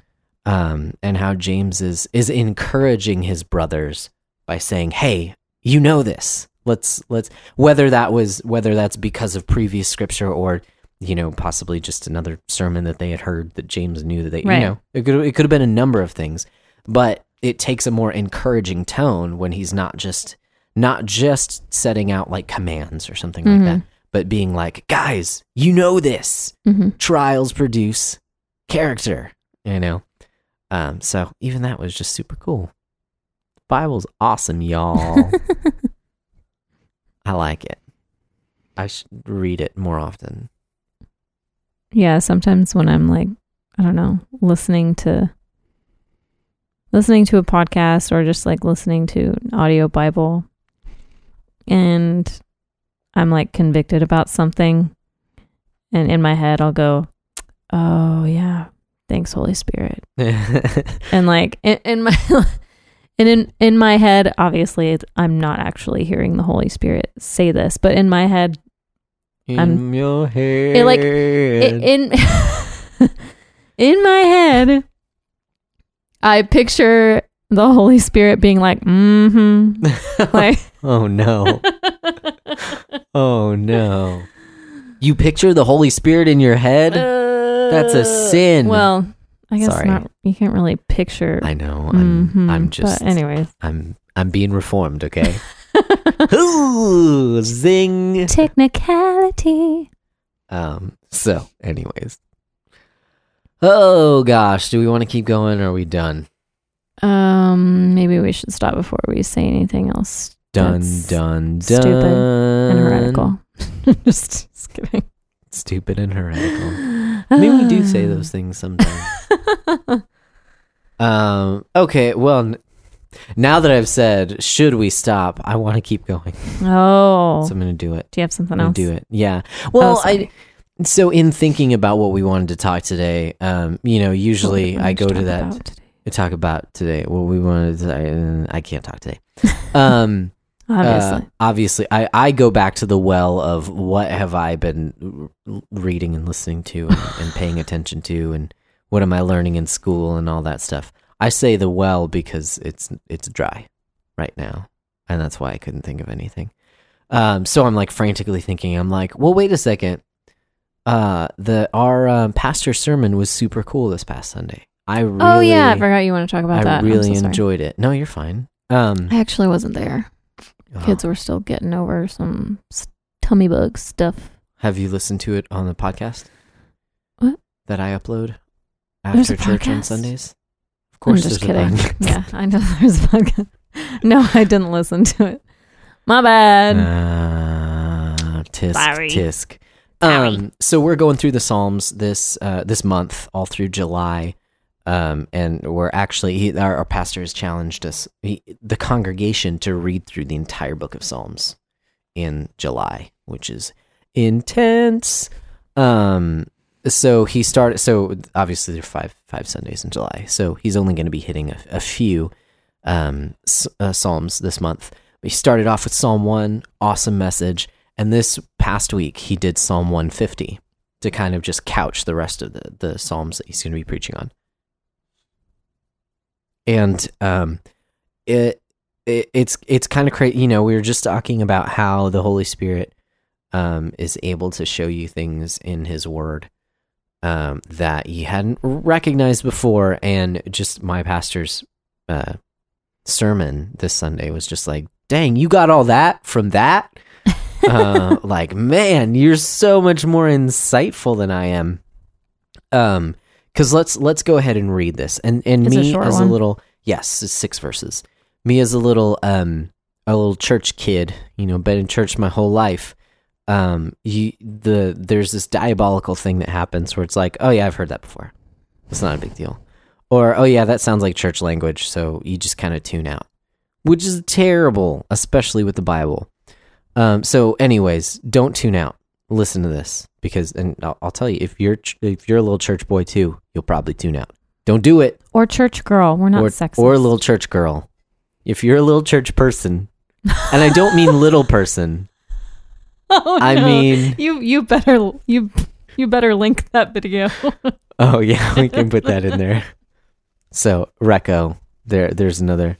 um, and how James is is encouraging his brothers by saying, "Hey, you know this. Let's let's whether that was whether that's because of previous scripture or you know possibly just another sermon that they had heard that James knew that they Right. you know it could it could have been a number of things, but it takes a more encouraging tone when he's not just not just setting out like commands or something like Mhm. that, but being like, "Guys, you know this." hmm trials produce character, you know. Um, so even that was just super cool. Bible's awesome, y'all. *laughs* I like it. I should read it more often. Yeah, sometimes when I'm like, I don't know, listening to listening to a podcast or just like listening to an audio Bible and I'm like convicted about something and in my head I'll go, "Oh, yeah. Thanks Holy Spirit." *laughs* And like in, in my *laughs* and in in my head obviously I'm not actually hearing the Holy Spirit say this, but in my head in I'm- your head. it, like i- in *laughs* in my head i picture the holy spirit being like mm-hmm *laughs* like oh no. *laughs* Oh no. You picture the Holy Spirit in your head? That's a sin. Uh, well i guess Sorry. not you can't really picture I know. I'm Mhm, I'm just but anyways I'm I'm being reformed, okay? *laughs* Ooh, zing. technicality Um. So, anyways. Oh gosh, do we want to keep going or are we done? um maybe we should stop before we say anything else Done, done, done. stupid and heretical *laughs* just, just kidding Stupid and heretical. Maybe we do say those things *laughs* sometimes. um. Okay. Well, now that I've said, should we stop? I want to keep going, oh so I'm going to do it. do you have something I'm else do it. Yeah. Well, I. So in thinking about what we wanted to talk today, um, you know, usually I go to that about to talk about today. What we wanted to, I can't talk today. Um, *laughs* obviously uh, obviously, I, I go back to the well of what have I been reading and listening to and, and paying attention to, and what am I learning in school and all that stuff. I say the well because it's it's dry right now, and that's why I couldn't think of anything. Um, so I'm like frantically thinking. I'm like, well, wait a second. Uh, the our um, pastor sermon was super cool this past Sunday. I really, oh yeah, I forgot you want to talk about I that. I'm really so enjoyed it. No, you're fine. Um, I actually wasn't there. oh. Kids were still getting over some tummy bug stuff. Have you listened to it on the podcast? What? That I upload after church on? Sundays? Of course, I'm just kidding. yeah, I know *laughs* there's a podcast. *laughs* No, I didn't listen to it. My bad. Uh, tisk, Sorry. tisk. Um, so we're going through the Psalms this uh, this month, all through July, um, and we're actually he, our, our pastor has challenged us, he, the congregation, to read through the entire book of Psalms in July, which is intense. Um, so he started. So obviously there are five five Sundays in July, so he's only going to be hitting a, a few um, uh, Psalms this month. He started off with Psalm one, awesome message. And this past week, he did Psalm 150 to kind of just couch the rest of the, the Psalms that he's going to be preaching on. And um, it, it it's it's kind of crazy. You know, we were just talking about how the Holy Spirit um, is able to show you things in His Word um, that you hadn't recognized before. And just my pastor's uh, sermon this Sunday was just like, dang, you got all that from that? *laughs* uh, like, man, you're so much more insightful than I am. Um, because let's let's go ahead and read this. And and It's me short as one. a little yes, six verses. Me as a little um a little church kid, you know, been in church my whole life. Um, you the there's this diabolical thing that happens where it's like, oh yeah, I've heard that before. It's not a big deal. Or oh yeah, that sounds like church language, so you just kind of tune out, which is terrible, especially with the Bible. Um, so, anyways, don't tune out. Listen to this because, and I'll, I'll tell you, if you're ch- if you're a little church boy too, you'll probably tune out. Don't do it, Or church girl. We're not or sexist. or a little church girl. If you're a little church person, and I don't mean little person, *laughs* Oh, I no. mean, you you better you you better link that video. *laughs* oh yeah, we can put that in there. *laughs* So, Recco, there, there's another,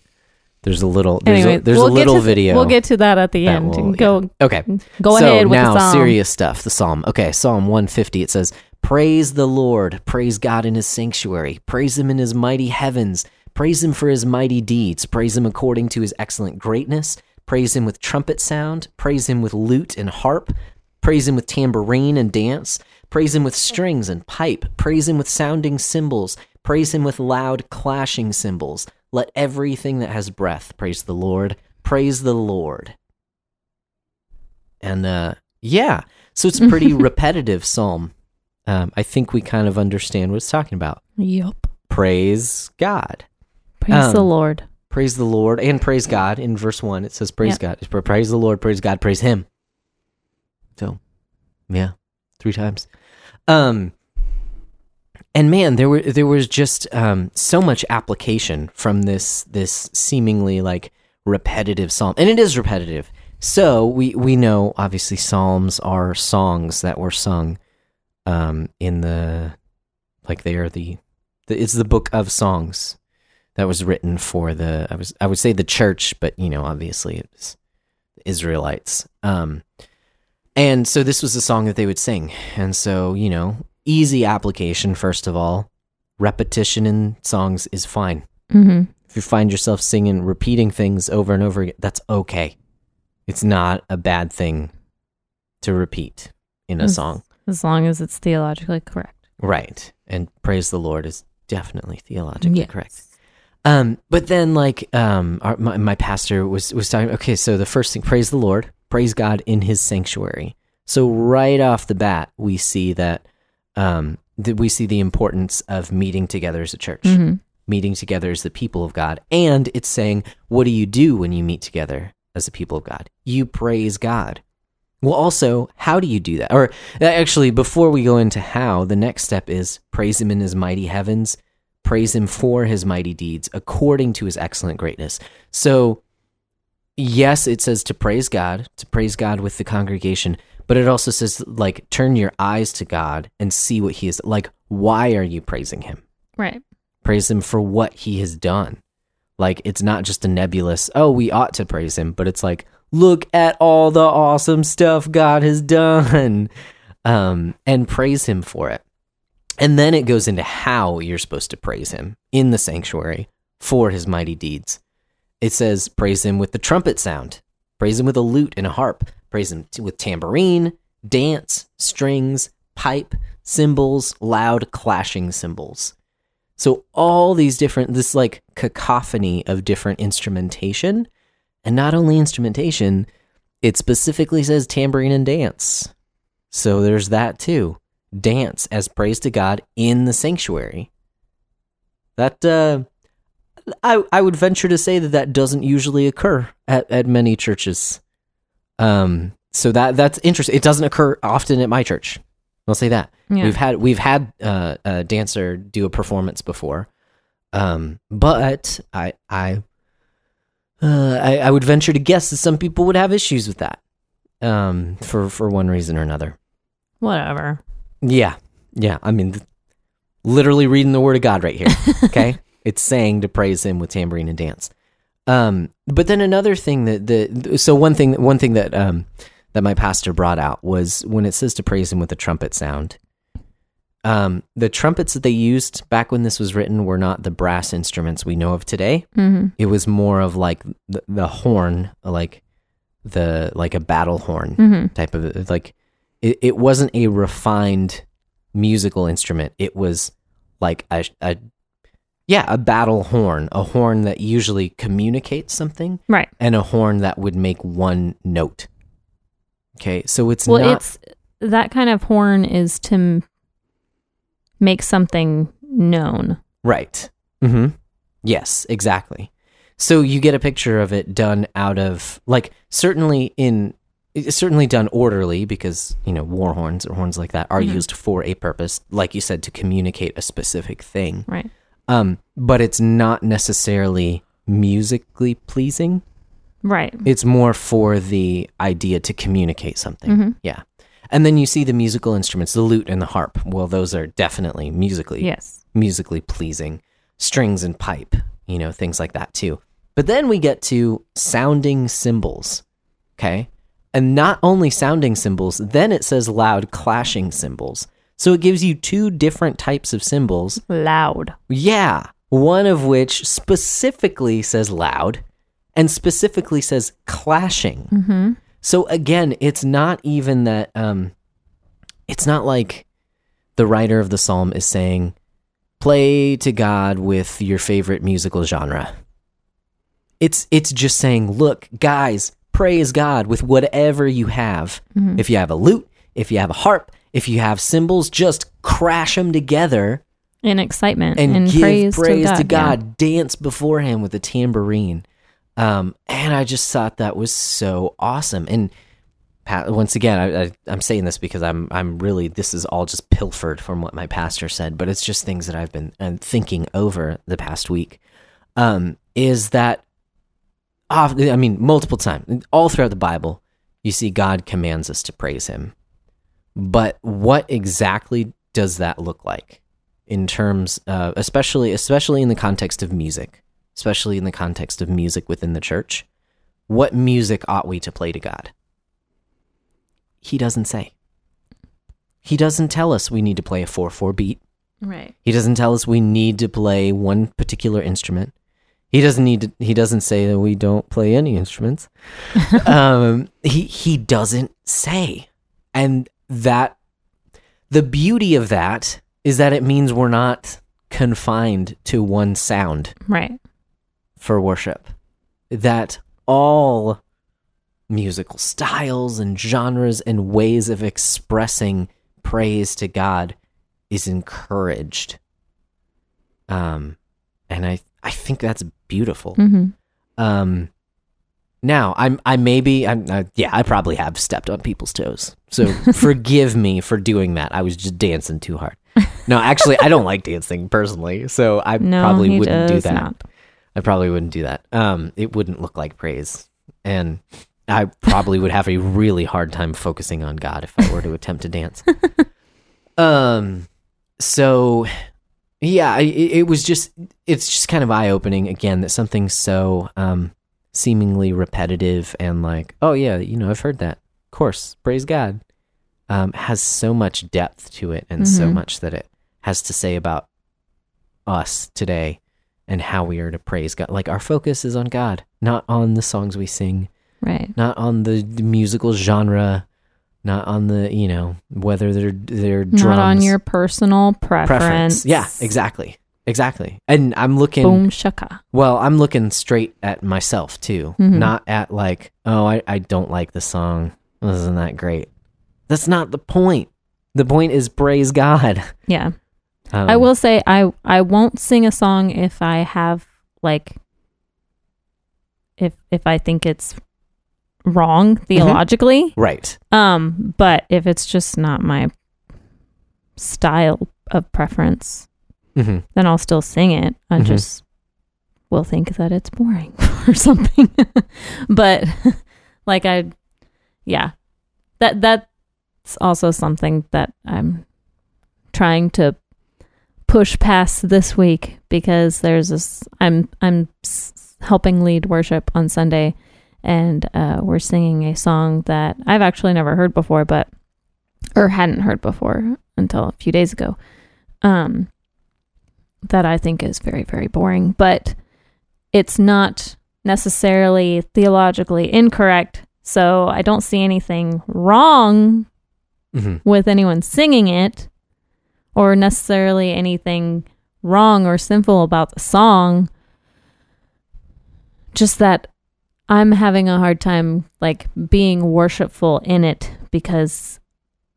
there's a little, there's anyway, a, there's we'll a little video. We'll get to that at the that end. will- go okay, go so ahead with now the song. serious stuff the psalm okay psalm 150 it says praise the lord praise god in his sanctuary praise him in his mighty heavens praise him for his mighty deeds praise him according to his excellent greatness praise him with trumpet sound. Praise him with lute and harp. Praise him with tambourine and dance. Praise him with strings and pipe. Praise him with sounding cymbals. Praise him with loud clashing cymbals. Let everything that has breath praise the lord. Praise the lord. And uh, yeah, so it's a pretty *laughs* repetitive psalm. Um, I think we kind of understand what it's talking about. Yep. Praise God, Praise the Um, Lord. Praise the Lord, and praise God. In verse one, it says, "Praise Yep. God." Praise the Lord, praise God, praise Him. So, yeah, three times. Um, and man, there were there was just um so much application from this this seemingly like repetitive psalm, and it is repetitive. So we we know obviously psalms are songs that were sung um in the like they are the, the it's the book of songs that was written for the I was I would say the church, but you know obviously it was the Israelites. Um, and so this was a song that they would sing, and so you know easy application first of all. Repetition in songs is fine. hmm If you find yourself singing, repeating things over and over again, that's okay. It's not a bad thing to repeat in a Yes. song. As long as it's theologically correct. Right. And praise the Lord is definitely theologically Yes. correct. Um, but then like um our, my, my pastor was was talking okay, so the first thing praise the Lord, praise God in his sanctuary. So right off the bat we see that um that we see the importance of meeting together as a church. hmm Meeting together as the people of God. And it's saying, what do you do when you meet together as the people of God? You praise God. Well, also, how do you do that? Or actually, before we go into how, the next step is praise him in his mighty heavens, praise him for his mighty deeds according to his excellent greatness. So, yes, it says to praise God, to praise God with the congregation, but it also says, like, turn your eyes to God and see what he is like. Why are you praising him? Right. praise him for what he has done. Like it's not just a nebulous, oh, we ought to praise him, but it's like, look at all the awesome stuff God has done. *laughs* Um, and praise him for it. And then it goes into how you're supposed to praise him in the sanctuary for his mighty deeds. It says, praise him with the trumpet sound, praise him with a lute and a harp, praise him with tambourine, dance, strings, pipe, cymbals, loud clashing cymbals. So all these different this like cacophony of different instrumentation, and not only instrumentation, it specifically says tambourine and dance. So there's that too. Dance as praise to God in the sanctuary. That uh, I I would venture to say that that doesn't usually occur at at many churches. Um, so that that's interesting. It doesn't occur often at my church. I'll say that Yeah. we've had we've had uh, a dancer do a performance before, um, but I I, uh, I I would venture to guess that some people would have issues with that, um, for for one reason or another. Whatever. Yeah, yeah. I mean, th- literally reading the word of God right here. *laughs* Okay, it's saying to praise Him with tambourine and dance. Um, but then another thing that the so one thing one thing that um that my pastor brought out was when it says to praise Him with a trumpet sound. Um, the trumpets that they used back when this was written were not the brass instruments we know of today. Mm-hmm. It was more of like the, the horn, like the like a battle horn Mm-hmm. type of like it, it wasn't a refined musical instrument it was like a, a yeah a battle horn a horn that usually communicates something Right. and a horn that would make one note okay so it's Well, not it's that kind of horn is to m- make something known. Right. Mm-hmm. Yes, exactly. So you get a picture of it done out of like certainly in it's certainly done orderly because you know war horns or horns like that are Mhm. used for a purpose, like you said, to communicate a specific thing. Right. Um, but it's not necessarily musically pleasing. Right. It's more for the idea to communicate something. Mhm. Yeah. And then you see the musical instruments, the lute and the harp. Well, those are definitely musically Yes. musically pleasing. Strings and pipe, you know, things like that too. But then we get to sounding cymbals. Okay. And not only sounding cymbals, then it says loud clashing cymbals. So it gives you two different types of cymbals. Loud. Yeah. One of which specifically says loud and specifically says clashing. Mm-hmm. So again, it's not even that um it's not like the writer of the psalm is saying play to God with your favorite musical genre. It's it's just saying, look, guys, praise God with whatever you have. Mhm. If you have a lute, if you have a harp, if you have cymbals, just crash them together In excitement and, and, give praise, praise, to God. yeah. Dance before him with a tambourine. Um, and I just thought that was so awesome. And once again, I, I, I'm saying this because I'm I'm really this is all just pilfered from what my pastor said, but it's just things that I've been uh, thinking over the past week. Um, is that off, I mean, multiple times all throughout the Bible, you see God commands us to praise Him, but what exactly does that look like? in terms uh, especially especially in the context of music especially in the context of music within the church what music ought we to play to god he doesn't say he doesn't tell us we need to play a 4-4 beat Right. he doesn't tell us we need to play one particular instrument he doesn't need to, he doesn't say that we don't play any instruments *laughs* um he he doesn't say and that the beauty of that is that it means we're not confined to one sound Right. for worship. That all musical styles and genres and ways of expressing praise to God is encouraged. Um and I I think that's beautiful. Mm-hmm. Um, now I'm I maybe I'm uh, yeah I probably have stepped on people's toes. So *laughs* forgive me for doing that. I was just dancing too hard. No, actually I don't like dancing personally, so I *laughs* No, probably wouldn't do that. not. I probably wouldn't do that. Um, it wouldn't look like praise, and I probably would have a really hard time focusing on God if I were to attempt to dance. *laughs* um, so yeah, it, it was just it's just kind of eye opening again that something so um seemingly repetitive and like oh yeah you know I've heard that of course praise God um has so much depth to it and so Mhm. much that it has to say about us today and how we are to praise God. Like our focus is on God, not on the songs we sing, Right. not on the, the musical genre, not on the you know whether they're they're drums. Not on your personal preference. Yeah, exactly, exactly. And I'm looking. Boom shaka. Well, I'm looking straight at myself too, Mhm. not at like, oh, I, I don't like the song. Isn't that great? That's not the point. The point is praise God. *laughs* Yeah. Um, I will say I I won't sing a song if I have like if if I think it's wrong theologically. Right. Um, but if it's just not my style of preference, hmm then I'll still sing it. I Mhm. just will think that it's boring *laughs* or something. *laughs* but *laughs* like I yeah. That that's also something that I'm trying to push past this week because there's this I'm I'm s- helping lead worship on Sunday and uh, we're singing a song that I've actually never heard before but or hadn't heard before until a few days ago. Um that I think is very, very boring, but it's not necessarily theologically incorrect. So I don't see anything wrong hmm with anyone singing it or necessarily anything wrong or sinful about the song. Just that I'm having a hard time like being worshipful in it because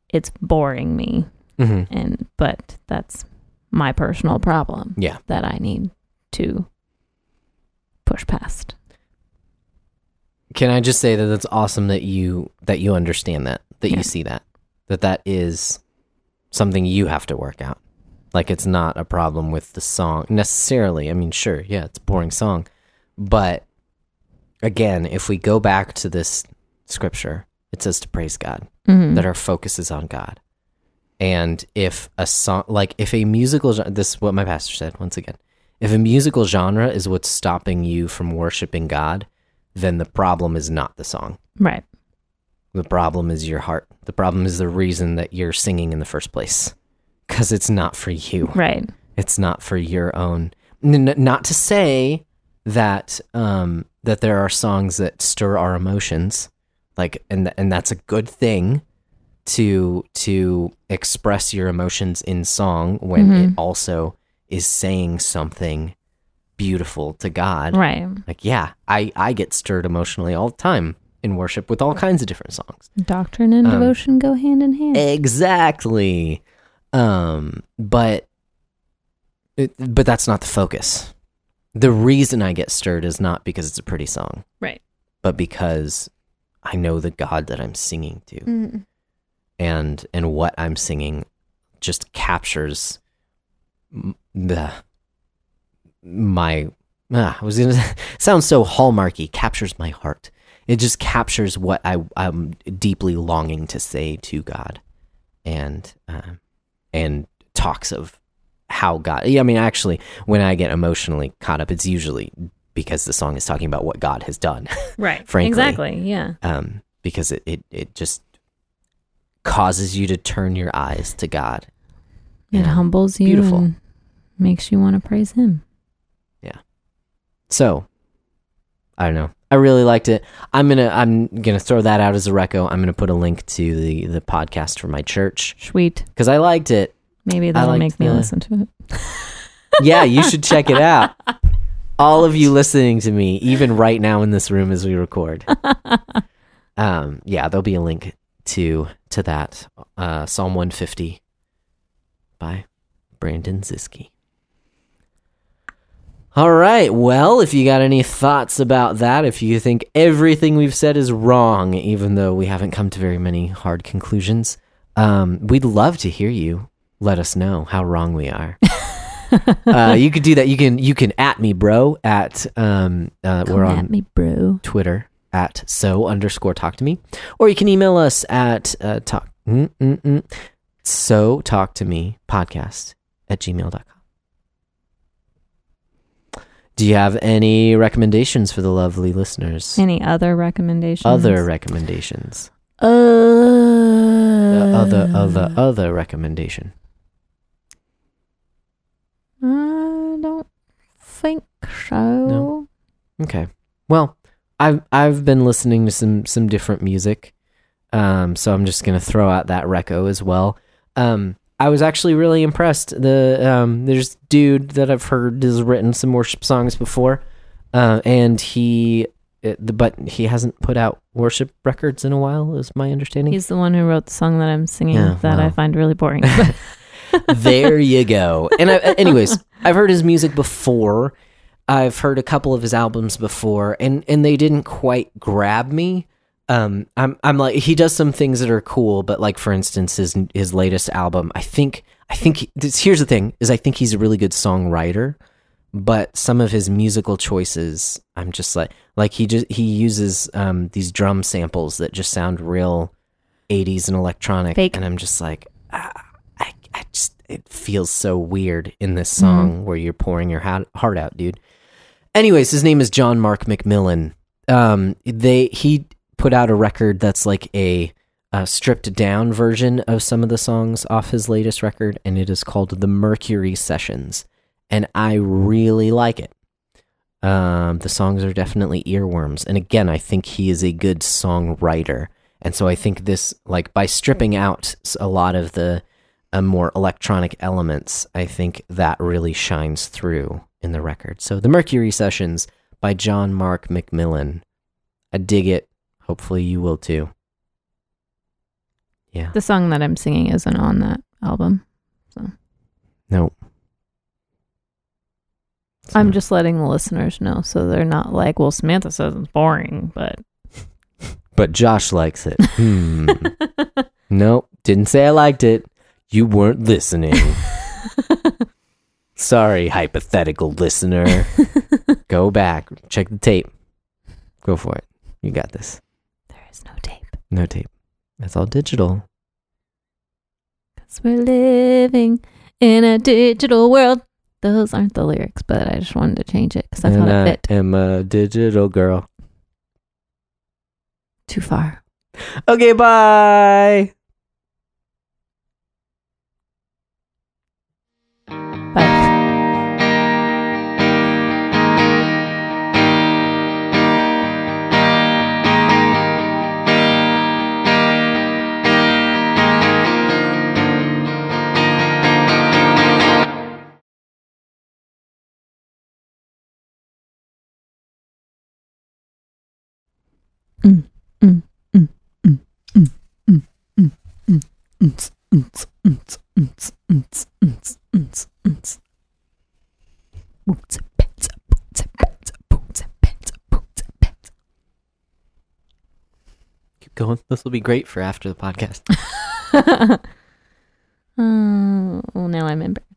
it's boring me hmm and but that's my personal problem Yeah. that I need to push past. Can I just say that that's awesome that you that you understand that that Yeah. you see that that that is something you have to work out. Like it's not a problem with the song necessarily. I mean, sure, yeah, it's a boring song, but again, if we go back to this scripture, it says to praise God. Mhm. that our focus is on God. And if a song, like if a musical, this is what my pastor said once again. If a musical genre is what's stopping you from worshiping God, then the problem is not the song. right. The problem is your heart. The problem is the reason that you're singing in the first place. Because it's not for you. Right. It's not for your own. N- n- not to say that um, that there are songs that stir our emotions, like, and th- and that's a good thing to to express your emotions in song when it Mhm. also is saying something beautiful to God. Right. Like, yeah, I I get stirred emotionally all the time in worship with all kinds of different songs. Doctrine and Um, devotion go hand in hand. Exactly. Um, but it, but that's not the focus. The reason I get stirred is not because it's a pretty song, Right. but because I know the God that I'm singing to, Mm. and and what I'm singing just captures the my. Ah, I was gonna *laughs* sound so hallmarky. Captures my heart. It just captures what I I'm deeply longing to say to God, and um, and talks of how God. Yeah, I mean, actually, when I get emotionally caught up, it's usually because the song is talking about what God has done. *laughs* Right. Frankly. Exactly. Yeah. um, because it, it it just causes you to turn your eyes to God. It Yeah. humbles you Beautiful. and makes you want to praise him. Yeah. So, I don't know. I really liked it. I'm gonna I'm gonna throw that out as a reco. I'm gonna put a link to the the podcast for my church Sweet. because I liked it. Maybe that'll make me listen to it. *laughs* Yeah, you should check it out. *laughs* All of you listening to me, even right now in this room as we record. *laughs* Um, yeah, there'll be a link to to that uh, Psalm 150 by Brandon Ziski. All right. Well, if you got any thoughts about that, if you think everything we've said is wrong, even though we haven't come to very many hard conclusions, um, we'd love to hear you. Let us know how wrong we are. *laughs* uh, you could do that. You can you can at me, bro. At um, uh, Come we're at on me, bro. Twitter at so underscore talk to me, or you can email us at uh, talk mm, mm, mm, so talk to me podcast at gmail.com. Do you have any recommendations for the lovely listeners? Any other recommendations? Other recommendations. Uh, The other other other recommendation. I don't think so. No. Okay. Well, I've I've been listening to some some different music, um, so I'm just gonna throw out that reco as well. Um, I was actually really impressed. The um, there's a dude that I've heard has written some worship songs before, uh, and he it, the, but he hasn't put out worship records in a while, is my understanding. He's the one who wrote the song that I'm singing Yeah, that I find really boring. *laughs* *laughs* there you go. And I, anyways, I've heard his music before. I've heard a couple of his albums before, and and they didn't quite grab me. Um, I'm I'm like he does some things that are cool, but like for instance, his his latest album, I think I think he, this, here's the thing is I think he's a really good songwriter, but some of his musical choices, I'm just like like he just he uses um these drum samples that just sound real 80s and electronic, Fake. and I'm just like. Ah, I, just it feels so weird in this song where you're pouring your heart out, dude. Anyways, his name is John Mark McMillan. Um, they he put out a record that's like a, a stripped down version of some of the songs off his latest record, and it is called the Mercury Sessions, and I really like it. Um, the songs are definitely earworms, and again, I think he is a good songwriter, and so I think this, like, by stripping out a lot of the more electronic elements, I think that really shines through in the record. So, the Mercury Sessions by John Mark McMillan. I dig it. Hopefully, you will too. Yeah. the song that I'm singing isn't on that album. No. I'm just letting the listeners know so they're not like, well, Samantha says it's boring, but *laughs* But Josh likes it. Hmm. *laughs* nope. Didn't say I liked it. You weren't listening. Sorry, hypothetical listener. *laughs* Go back. Check the tape. Go for it. You got this. there is no tape. No tape. It's all digital. Because we're living in a digital world. Those aren't the lyrics, but I just wanted to change it because I thought it fit. I am a digital girl. too far. Okay, bye. Bye. Keep going. This will be great for after the podcast. *laughs* oh, well, now I'm embarrassed.